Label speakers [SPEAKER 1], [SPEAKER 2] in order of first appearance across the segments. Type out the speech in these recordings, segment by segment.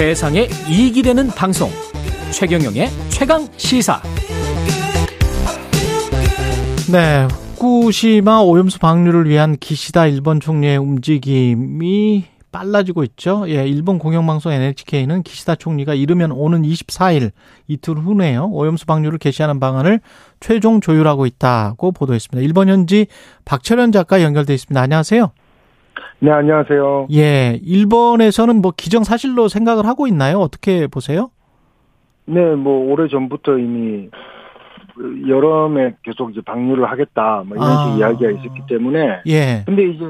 [SPEAKER 1] 세상에 이익이 되는 방송 최경영의 최강 시사
[SPEAKER 2] 네, 후쿠시마 오염수 방류를 위한 기시다 일본 총리의 움직임이 빨라지고 있죠. 예, 일본 공영방송 NHK는 기시다 총리가 이르면 오는 24일 이틀 후네요. 오염수 방류를 개시하는 방안을 최종 조율하고 있다고 보도했습니다. 일본 현지 박철현 작가 연결돼 있습니다. 안녕하세요.
[SPEAKER 3] 네, 안녕하세요.
[SPEAKER 2] 예, 일본에서는 뭐 기정사실로 생각을 하고 있나요? 어떻게 보세요?
[SPEAKER 3] 네, 뭐 오래 전부터 이미 여름에 계속 이제 방류를 하겠다 뭐 이런
[SPEAKER 2] 아.
[SPEAKER 3] 식 이야기가 있었기 때문에
[SPEAKER 2] 예,
[SPEAKER 3] 근데 이제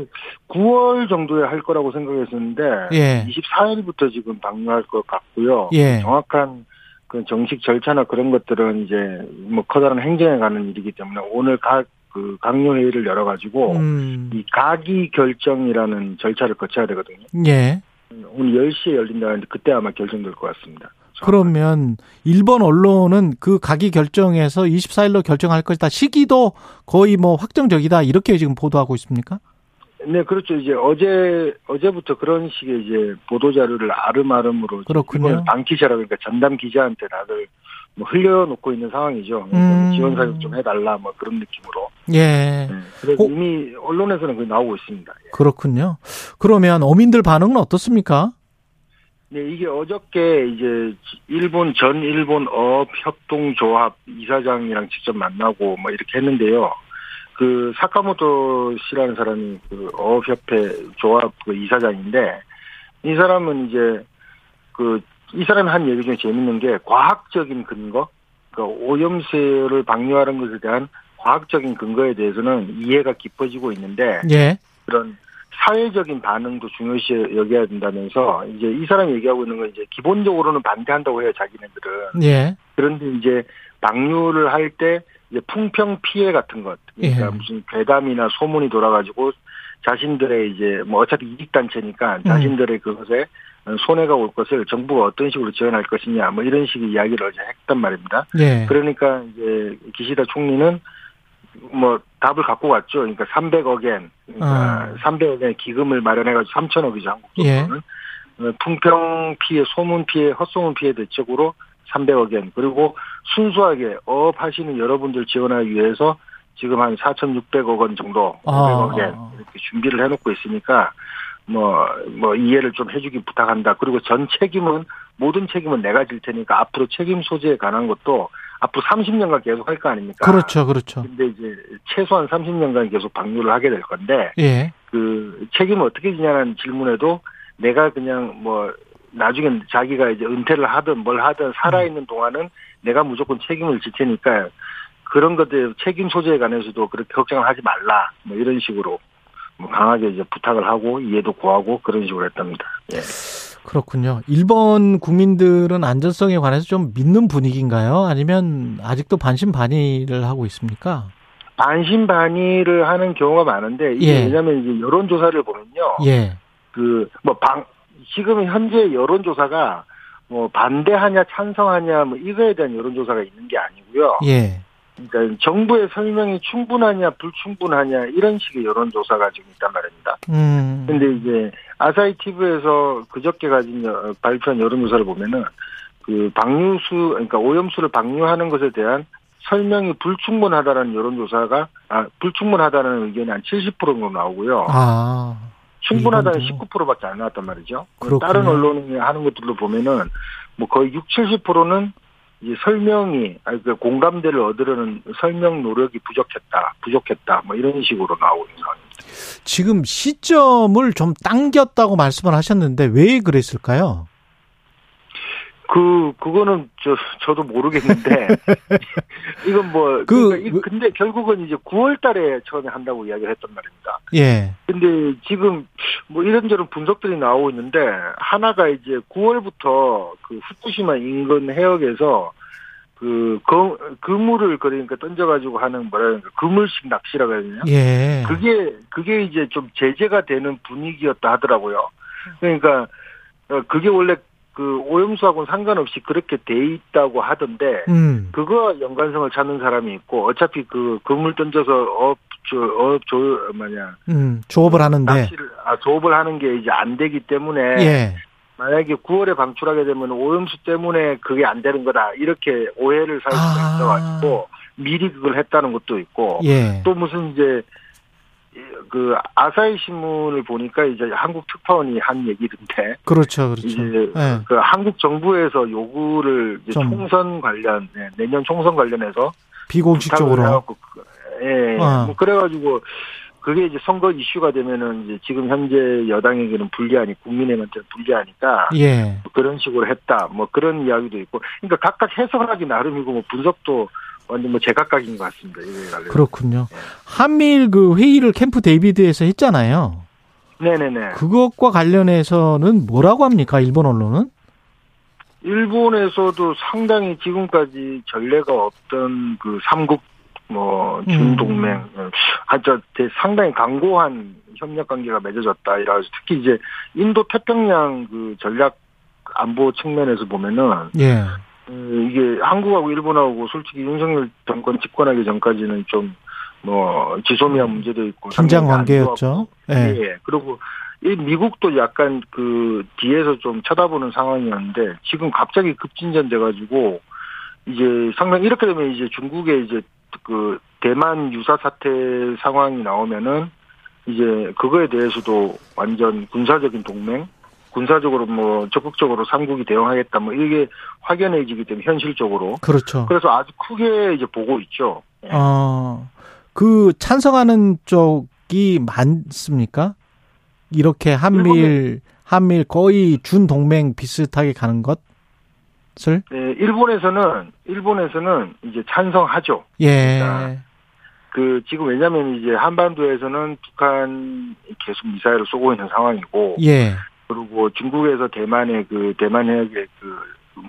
[SPEAKER 3] 9월 정도에 할 거라고 생각했었는데
[SPEAKER 2] 예.
[SPEAKER 3] 24일부터 지금 방류할 것 같고요.
[SPEAKER 2] 예.
[SPEAKER 3] 정확한 그 정식 절차나 그런 것들은 이제 뭐 커다란 행정에 가는 일이기 때문에 오늘 각 그 강요 회의를 열어 가지고
[SPEAKER 2] 음,
[SPEAKER 3] 이 가기 결정이라는 절차를 거쳐야 되거든요.
[SPEAKER 2] 예.
[SPEAKER 3] 오늘 10시에 열린다는데 그때 아마 결정될 것 같습니다.
[SPEAKER 2] 그러면 일본 언론은 그 가기 결정에서 24일로 결정할 것이다. 시기도 거의 뭐 확정적이다. 이렇게 지금 보도하고 있습니까?
[SPEAKER 3] 네, 그렇죠. 이제 어제 어제부터 그런 식의 이제 보도 자료를 아름아름으로
[SPEAKER 2] 그렇군요.
[SPEAKER 3] 방기자라 그러니까 전담 기자한테 다들 뭐 흘려놓고 있는 상황이죠. 그러니까
[SPEAKER 2] 음.
[SPEAKER 3] 뭐 지원 사격 좀 해달라 뭐 그런 느낌으로.
[SPEAKER 2] 예.
[SPEAKER 3] 네. 그래서
[SPEAKER 2] 호-
[SPEAKER 3] 이미 언론에서는 그게 나오고 있습니다. 예.
[SPEAKER 2] 그렇군요. 그러면 어민들 반응은 어떻습니까?
[SPEAKER 3] 네, 이게 어저께 이제 일본 전 일본 어업 협동조합 이사장이랑 직접 만나고 뭐 이렇게 했는데요. 그 사카모토 씨라는 사람이 그 어업협회 조합 그 이사장인데 이 사람은 이제 그 이 사람이 한 얘기 중에 재밌는 게 과학적인 근거, 그러니까 오염수를 방류하는 것에 대한 과학적인 근거에 대해서는 이해가 깊어지고 있는데
[SPEAKER 2] 예.
[SPEAKER 3] 그런 사회적인 반응도 중요시 여겨야 된다면서 이제 이 사람이 얘기하고 있는 건 이제 기본적으로는 반대한다고 해요 자기네들은
[SPEAKER 2] 예.
[SPEAKER 3] 그런데 이제 방류를 할 때 이제 풍평 피해 같은 것 그러니까
[SPEAKER 2] 예.
[SPEAKER 3] 무슨 괴담이나 소문이 돌아가지고 자신들의 이제 뭐 어차피 이익 단체니까
[SPEAKER 2] 음.
[SPEAKER 3] 자신들의 그것에 손해가 올 것을 정부가 어떤 식으로 지원할 것이냐 뭐 이런 식의 이야기를 어제 했단 말입니다.
[SPEAKER 2] 예.
[SPEAKER 3] 그러니까 이제 기시다 총리는 뭐 답을 갖고 왔죠. 그러니까 300억엔, 그러니까
[SPEAKER 2] 어.
[SPEAKER 3] 300억엔 기금을 마련해가지고 3천억이죠 한국
[SPEAKER 2] 예.
[SPEAKER 3] 돈은. 어, 풍평 피해, 소문 피해, 헛소문 피해 대책으로 300억엔 그리고 순수하게 어업하시는 여러분들 지원하기 위해서 지금 한 4,600억 원 정도,
[SPEAKER 2] 아.
[SPEAKER 3] 500억엔 이렇게 준비를 해놓고 있으니까 뭐, 뭐, 이해를 좀 해주기 부탁한다. 그리고 전 책임은, 모든 책임은 내가 질 테니까 앞으로 책임 소재에 관한 것도 앞으로 30년간 계속 할 거 아닙니까?
[SPEAKER 2] 그렇죠. 그렇죠.
[SPEAKER 3] 근데 이제 최소한 30년간 계속 방류를 하게 될 건데,
[SPEAKER 2] 예.
[SPEAKER 3] 그 책임을 어떻게 지냐는 질문에도 내가 그냥 뭐, 나중에 자기가 이제 은퇴를 하든 뭘 하든 살아있는 동안은 내가 무조건 책임을 질 테니까 그런 것들 책임 소재에 관해서도 그렇게 걱정을 하지 말라. 뭐 이런 식으로 뭐 강하게 이제 부탁을 하고 이해도 구하고 그런 식으로 했답니다. 예.
[SPEAKER 2] 그렇군요. 일본 국민들은 안전성에 관해서 좀 믿는 분위기인가요? 아니면 아직도 반신반의를 하고 있습니까?
[SPEAKER 3] 반신반의를 하는 경우가 많은데 이게
[SPEAKER 2] 예.
[SPEAKER 3] 왜냐하면 이제 여론 조사를 보면요.
[SPEAKER 2] 예.
[SPEAKER 3] 그뭐방 지금 현재 여론 조사가 뭐 반대하냐 찬성하냐 뭐 이거에 대한 여론 조사가 있는 게 아니고요.
[SPEAKER 2] 예.
[SPEAKER 3] 그러니까 정부의 설명이 충분하냐 불충분하냐 이런 식의 여론조사가 지금 있단 말입니다.
[SPEAKER 2] 음.
[SPEAKER 3] 근데 이제 아사히 TV에서 그저께 가진 여- 발표한 여론조사를 보면은 그 방류수 그러니까 오염수를 방류하는 것에 대한 설명이 불충분하다는 여론조사가 아 불충분하다는 의견이 한 70%로 나오고요.
[SPEAKER 2] 아.
[SPEAKER 3] 충분하다는
[SPEAKER 2] 이건도.
[SPEAKER 3] 19%밖에 안 나왔단 말이죠.
[SPEAKER 2] 그렇군요.
[SPEAKER 3] 다른 언론이 하는 것들로 보면은 뭐 거의 6, 70%는 이제 설명이 아니 그 공감대를 얻으려는 설명 노력이 부족했다, 부족했다, 뭐 이런 식으로 나오고 있는 상황입니다.
[SPEAKER 2] 지금 시점을 좀 당겼다고 말씀을 하셨는데 왜 그랬을까요?
[SPEAKER 3] 그 그거는 저 저도 모르겠는데 이건 뭐
[SPEAKER 2] 그-
[SPEAKER 3] 그러니까 이- 근데 결국은 이제 9월달에 처음에 한다고 이야기를 했단 말입니다.
[SPEAKER 2] 예.
[SPEAKER 3] 근데 지금 뭐 이런저런 분석들이 나오고 있는데 하나가 이제 9월부터 그 후쿠시마 인근 해역에서 그 거, 그물을 그러니까 던져가지고 하는 뭐라 그러까 그물식 낚시라고 해야 되냐?
[SPEAKER 2] 예.
[SPEAKER 3] 그게 그게 이제 좀 제재가 되는 분위기였다 하더라고요. 그러니까 어, 그게 원래 그 오염수하고는 상관없이 그렇게 돼 있다고 하던데
[SPEAKER 2] 음.
[SPEAKER 3] 그거 연관성을 찾는 사람이 있고 어차피 그 그물 던져서 업저업조 뭐냐
[SPEAKER 2] 음. 조업을 하는데.
[SPEAKER 3] 낚시를 아 조업을 하는 게 이제 안 되기 때문에
[SPEAKER 2] 예.
[SPEAKER 3] 만약에 9월에 방출하게 되면 오염수 때문에 그게 안 되는 거다 이렇게 오해를 살 수가
[SPEAKER 2] 아.
[SPEAKER 3] 있어가지고 미리 그걸 했다는 것도 있고
[SPEAKER 2] 예.
[SPEAKER 3] 또 무슨 이제 그 아사히 신문을 보니까 이제 한국 특파원이 한 얘기인데
[SPEAKER 2] 그렇죠, 그렇죠.
[SPEAKER 3] 이제
[SPEAKER 2] 예.
[SPEAKER 3] 그 한국 정부에서 요구를 이제
[SPEAKER 2] 좀.
[SPEAKER 3] 총선 관련 네, 내년 총선 관련해서
[SPEAKER 2] 비공식적으로.
[SPEAKER 3] 해갖고 그- 예,
[SPEAKER 2] 어.
[SPEAKER 3] 뭐 그래가지고 그게 이제 선거 이슈가 되면은 이제 지금 현재 여당에게는 불리하니 국민의한테는 불리하니까
[SPEAKER 2] 예.
[SPEAKER 3] 그런 식으로 했다 뭐 그런 이야기도 있고 그러니까 각각 해석하기 나름이고 뭐 분석도 완전 뭐 제각각인 것 같습니다.
[SPEAKER 2] 그렇군요.
[SPEAKER 3] 네.
[SPEAKER 2] 한미일 그 회의를 캠프 데이비드에서 했잖아요.
[SPEAKER 3] 네네네.
[SPEAKER 2] 그것과 관련해서는 뭐라고 합니까? 일본 언론은?
[SPEAKER 3] 일본에서도 상당히 지금까지 전례가 없던 그 삼국 뭐
[SPEAKER 2] 음.
[SPEAKER 3] 준동맹 아저 상당히 강고한 협력 관계가 맺어졌다 이라 특히 이제 인도 태평양 그 전략 안보 측면에서 보면은
[SPEAKER 2] 예.
[SPEAKER 3] 음, 이게 한국하고 일본하고 솔직히 윤석열 정권 집권하기 전까지는 좀 뭐 지소미아 문제도 있고
[SPEAKER 2] 긴장 관계였죠. 예.
[SPEAKER 3] 예. 그리고 이 미국도 약간 그 뒤에서 좀 쳐다보는 상황이었는데 지금 갑자기 급진전돼 가지고 이제 상당히 이렇게 되면 이제 중국의 이제 그 대만 유사 사태 상황이 나오면은 이제 그거에 대해서도 완전 군사적인 동맹 군사적으로 뭐 적극적으로 삼국이 대응하겠다 뭐 이게 확연해지기 때문에 현실적으로
[SPEAKER 2] 그렇죠.
[SPEAKER 3] 그래서 아주 크게 이제 보고 있죠. 예.
[SPEAKER 2] 어, 그 찬성하는 쪽이 많습니까? 이렇게 한미일, 한미일 거의 준 동맹 비슷하게 가는 것을?
[SPEAKER 3] 네, 일본에서는 일본에서는 이제 찬성하죠.
[SPEAKER 2] 예.
[SPEAKER 3] 그 지금 왜냐하면 이제 한반도에서는 북한이 계속 미사일을 쏘고 있는 상황이고
[SPEAKER 2] 예.
[SPEAKER 3] 그리고 중국에서 대만의 그 대만 해역의 그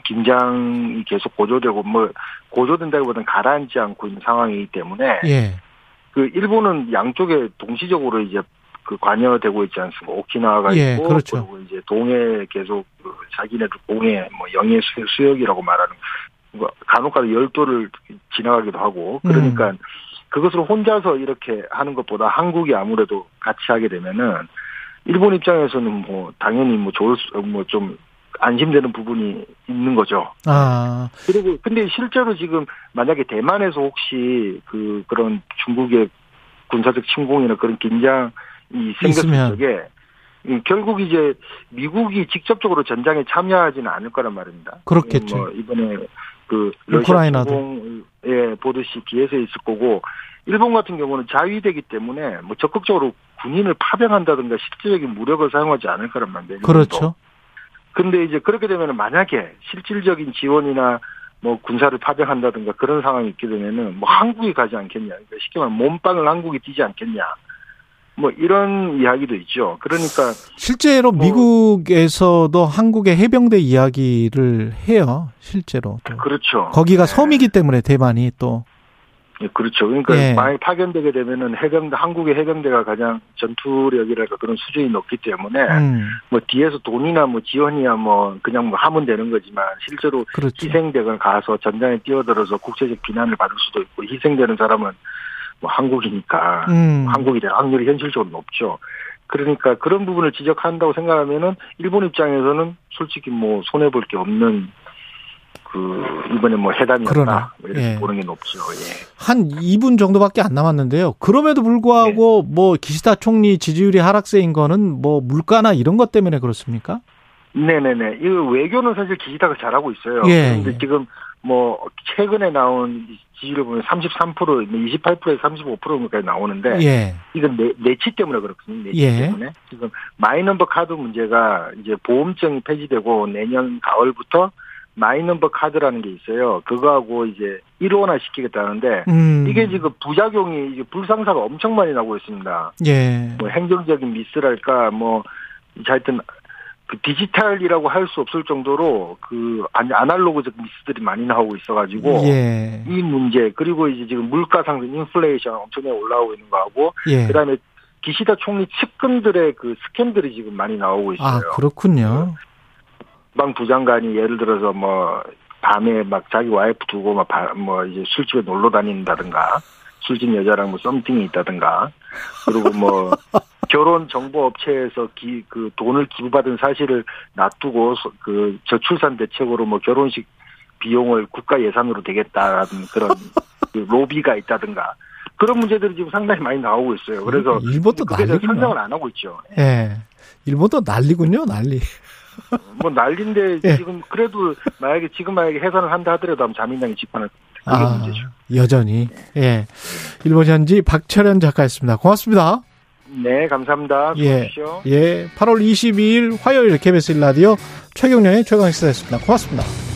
[SPEAKER 3] 긴장이 계속 고조되고 뭐 고조된다기보다는 가라앉지 않고 있는 상황이기 때문에
[SPEAKER 2] 예.
[SPEAKER 3] 그 일본은 양쪽에 동시적으로 이제 그 관여되고 있지 않습니까? 오키나와가
[SPEAKER 2] 예,
[SPEAKER 3] 있고
[SPEAKER 2] 그렇죠.
[SPEAKER 3] 그리고 이제 동해 계속 그 자기네들 동해 뭐 영해 수- 수역이라고 말하는 뭐 간혹가다 열도를 지나가기도 하고
[SPEAKER 2] 음.
[SPEAKER 3] 그러니까 그것을 혼자서 이렇게 하는 것보다 한국이 아무래도 같이 하게 되면은 일본 입장에서는 뭐 당연히 뭐 좋을 뭐좀 안심되는 부분이 있는 거죠.
[SPEAKER 2] 아,
[SPEAKER 3] 그리고 근데 실제로 지금 만약에 대만에서 혹시 그 그런 중국의 군사적 침공이나 그런 긴장이 생겼을. 적에 이 결국 이제 미국이 직접적으로 전장에 참여하지는 않을 거란 말입니다.
[SPEAKER 2] 그렇겠죠.
[SPEAKER 3] 뭐 이번에 그 러시아. 침공에 보듯이 뒤에서 있을 거고 일본 같은 경우는 자위되기 때문에 뭐 적극적으로 군인을 파병한다든가 실질적인 무력을 사용하지 않을 거란 말이에요.
[SPEAKER 2] 그렇죠.
[SPEAKER 3] 근데 이제 그렇게 되면 만약에 실질적인 지원이나 뭐 군사를 파병한다든가 그런 상황이 있게 되면은 뭐 한국이 가지 않겠냐. 그러니까 쉽게 말하면 몸빵을 한국이 뛰지 않겠냐. 뭐 이런 이야기도 있죠. 그러니까
[SPEAKER 2] 실제로
[SPEAKER 3] 뭐-
[SPEAKER 2] 미국에서도 한국의 해병대 이야기를 해요. 실제로. 또.
[SPEAKER 3] 그렇죠.
[SPEAKER 2] 거기가
[SPEAKER 3] 네.
[SPEAKER 2] 섬이기 때문에 대만이 또.
[SPEAKER 3] 예, 그렇죠. 그러니까
[SPEAKER 2] 예.
[SPEAKER 3] 만약 파견되게 되면은 해병대 한국의 해병대가 가장 전투력이랄까 그런 수준이 높기 때문에
[SPEAKER 2] 음,
[SPEAKER 3] 뭐 뒤에서 돈이나 뭐 지원이야 뭐 그냥 뭐 하면 되는 거지만 실제로
[SPEAKER 2] 그렇죠.
[SPEAKER 3] 희생되건 가서 전장에 뛰어들어서 국제적 비난을 받을 수도 있고 희생되는 사람은 뭐 한국이니까
[SPEAKER 2] 음,
[SPEAKER 3] 한국이 될 확률이 현실적으로 높죠. 그러니까 그런 부분을 지적한다고 생각하면은 일본 입장에서는 솔직히 뭐 손해 볼 게 없는 그 이번에 뭐 회담이었다
[SPEAKER 2] 그러네.
[SPEAKER 3] 뭐 이렇게
[SPEAKER 2] 예.
[SPEAKER 3] 보는 게 높죠. 예.
[SPEAKER 2] 한 2분 정도밖에 안 남았는데요. 그럼에도 불구하고
[SPEAKER 3] 네.
[SPEAKER 2] 뭐 기시다 총리 지지율이 하락세인 거는 뭐 물가나 이런 것 때문에 그렇습니까?
[SPEAKER 3] 네네네. 이 외교는 사실 기시다가 잘하고 있어요.
[SPEAKER 2] 예,
[SPEAKER 3] 그런데
[SPEAKER 2] 예.
[SPEAKER 3] 지금 뭐 최근에 나온 지지율을 보면 33%, 28%에서 35%까지 나오는데
[SPEAKER 2] 예.
[SPEAKER 3] 이건 내, 내치 때문에 그렇거든요. 내치
[SPEAKER 2] 예.
[SPEAKER 3] 때문에 지금 마이넘버 카드 문제가 이제 보험증이 폐지되고 내년 가을부터 마이넘버 카드라는 게 있어요. 그거하고 이제 일원화 시키겠다는데
[SPEAKER 2] 음.
[SPEAKER 3] 이게 지금 부작용이 이게 불상사가 엄청 많이 나고 있습니다.
[SPEAKER 2] 예.
[SPEAKER 3] 뭐 행정적인 미스랄까 뭐 하여튼 그 디지털이라고 할 수 없을 정도로 그 아날로그적 미스들이 많이 나오고 있어가지고
[SPEAKER 2] 예.
[SPEAKER 3] 이 문제 그리고 이제 지금 물가 상승 인플레이션 엄청나게 올라오고 있는 거하고
[SPEAKER 2] 예.
[SPEAKER 3] 그다음에 기시다 총리 측근들의 그 스캔들이 지금 많이 나오고 있어요.
[SPEAKER 2] 아, 그렇군요.
[SPEAKER 3] 방 부 장관이 예를 들어서 뭐 밤에 막 자기 와이프 두고 막 뭐 이제 술집에 놀러 다닌다든가 술집 여자랑 뭐 썸띵이 있다든가 그리고 뭐 결혼 정보 업체에서 기, 그 돈을 기부받은 사실을 놔두고 그 저출산 대책으로 뭐 결혼식 비용을 국가 예산으로 되겠다라는 그런 그 로비가 있다든가 그런 문제들이 지금 상당히 많이 나오고 있어요. 그래서
[SPEAKER 2] 일본도 난리군요.
[SPEAKER 3] 상상을 안 하고 있죠.
[SPEAKER 2] 예. 일본도 난리군요, 난리.
[SPEAKER 3] 뭐 난리인데
[SPEAKER 2] 예.
[SPEAKER 3] 지금 그래도 만약에 지금 만약에 해산을 한다 하더라도 아마 자민당이 집권할 그게
[SPEAKER 2] 아,
[SPEAKER 3] 문제죠.
[SPEAKER 2] 여전히. 예. 일본 현지 박철현 작가였습니다. 고맙습니다.
[SPEAKER 3] 네, 감사합니다.
[SPEAKER 2] 예. 예. 8월 22일 화요일 KBS 1라디오 최경련의 최강시사였습니다. 고맙습니다.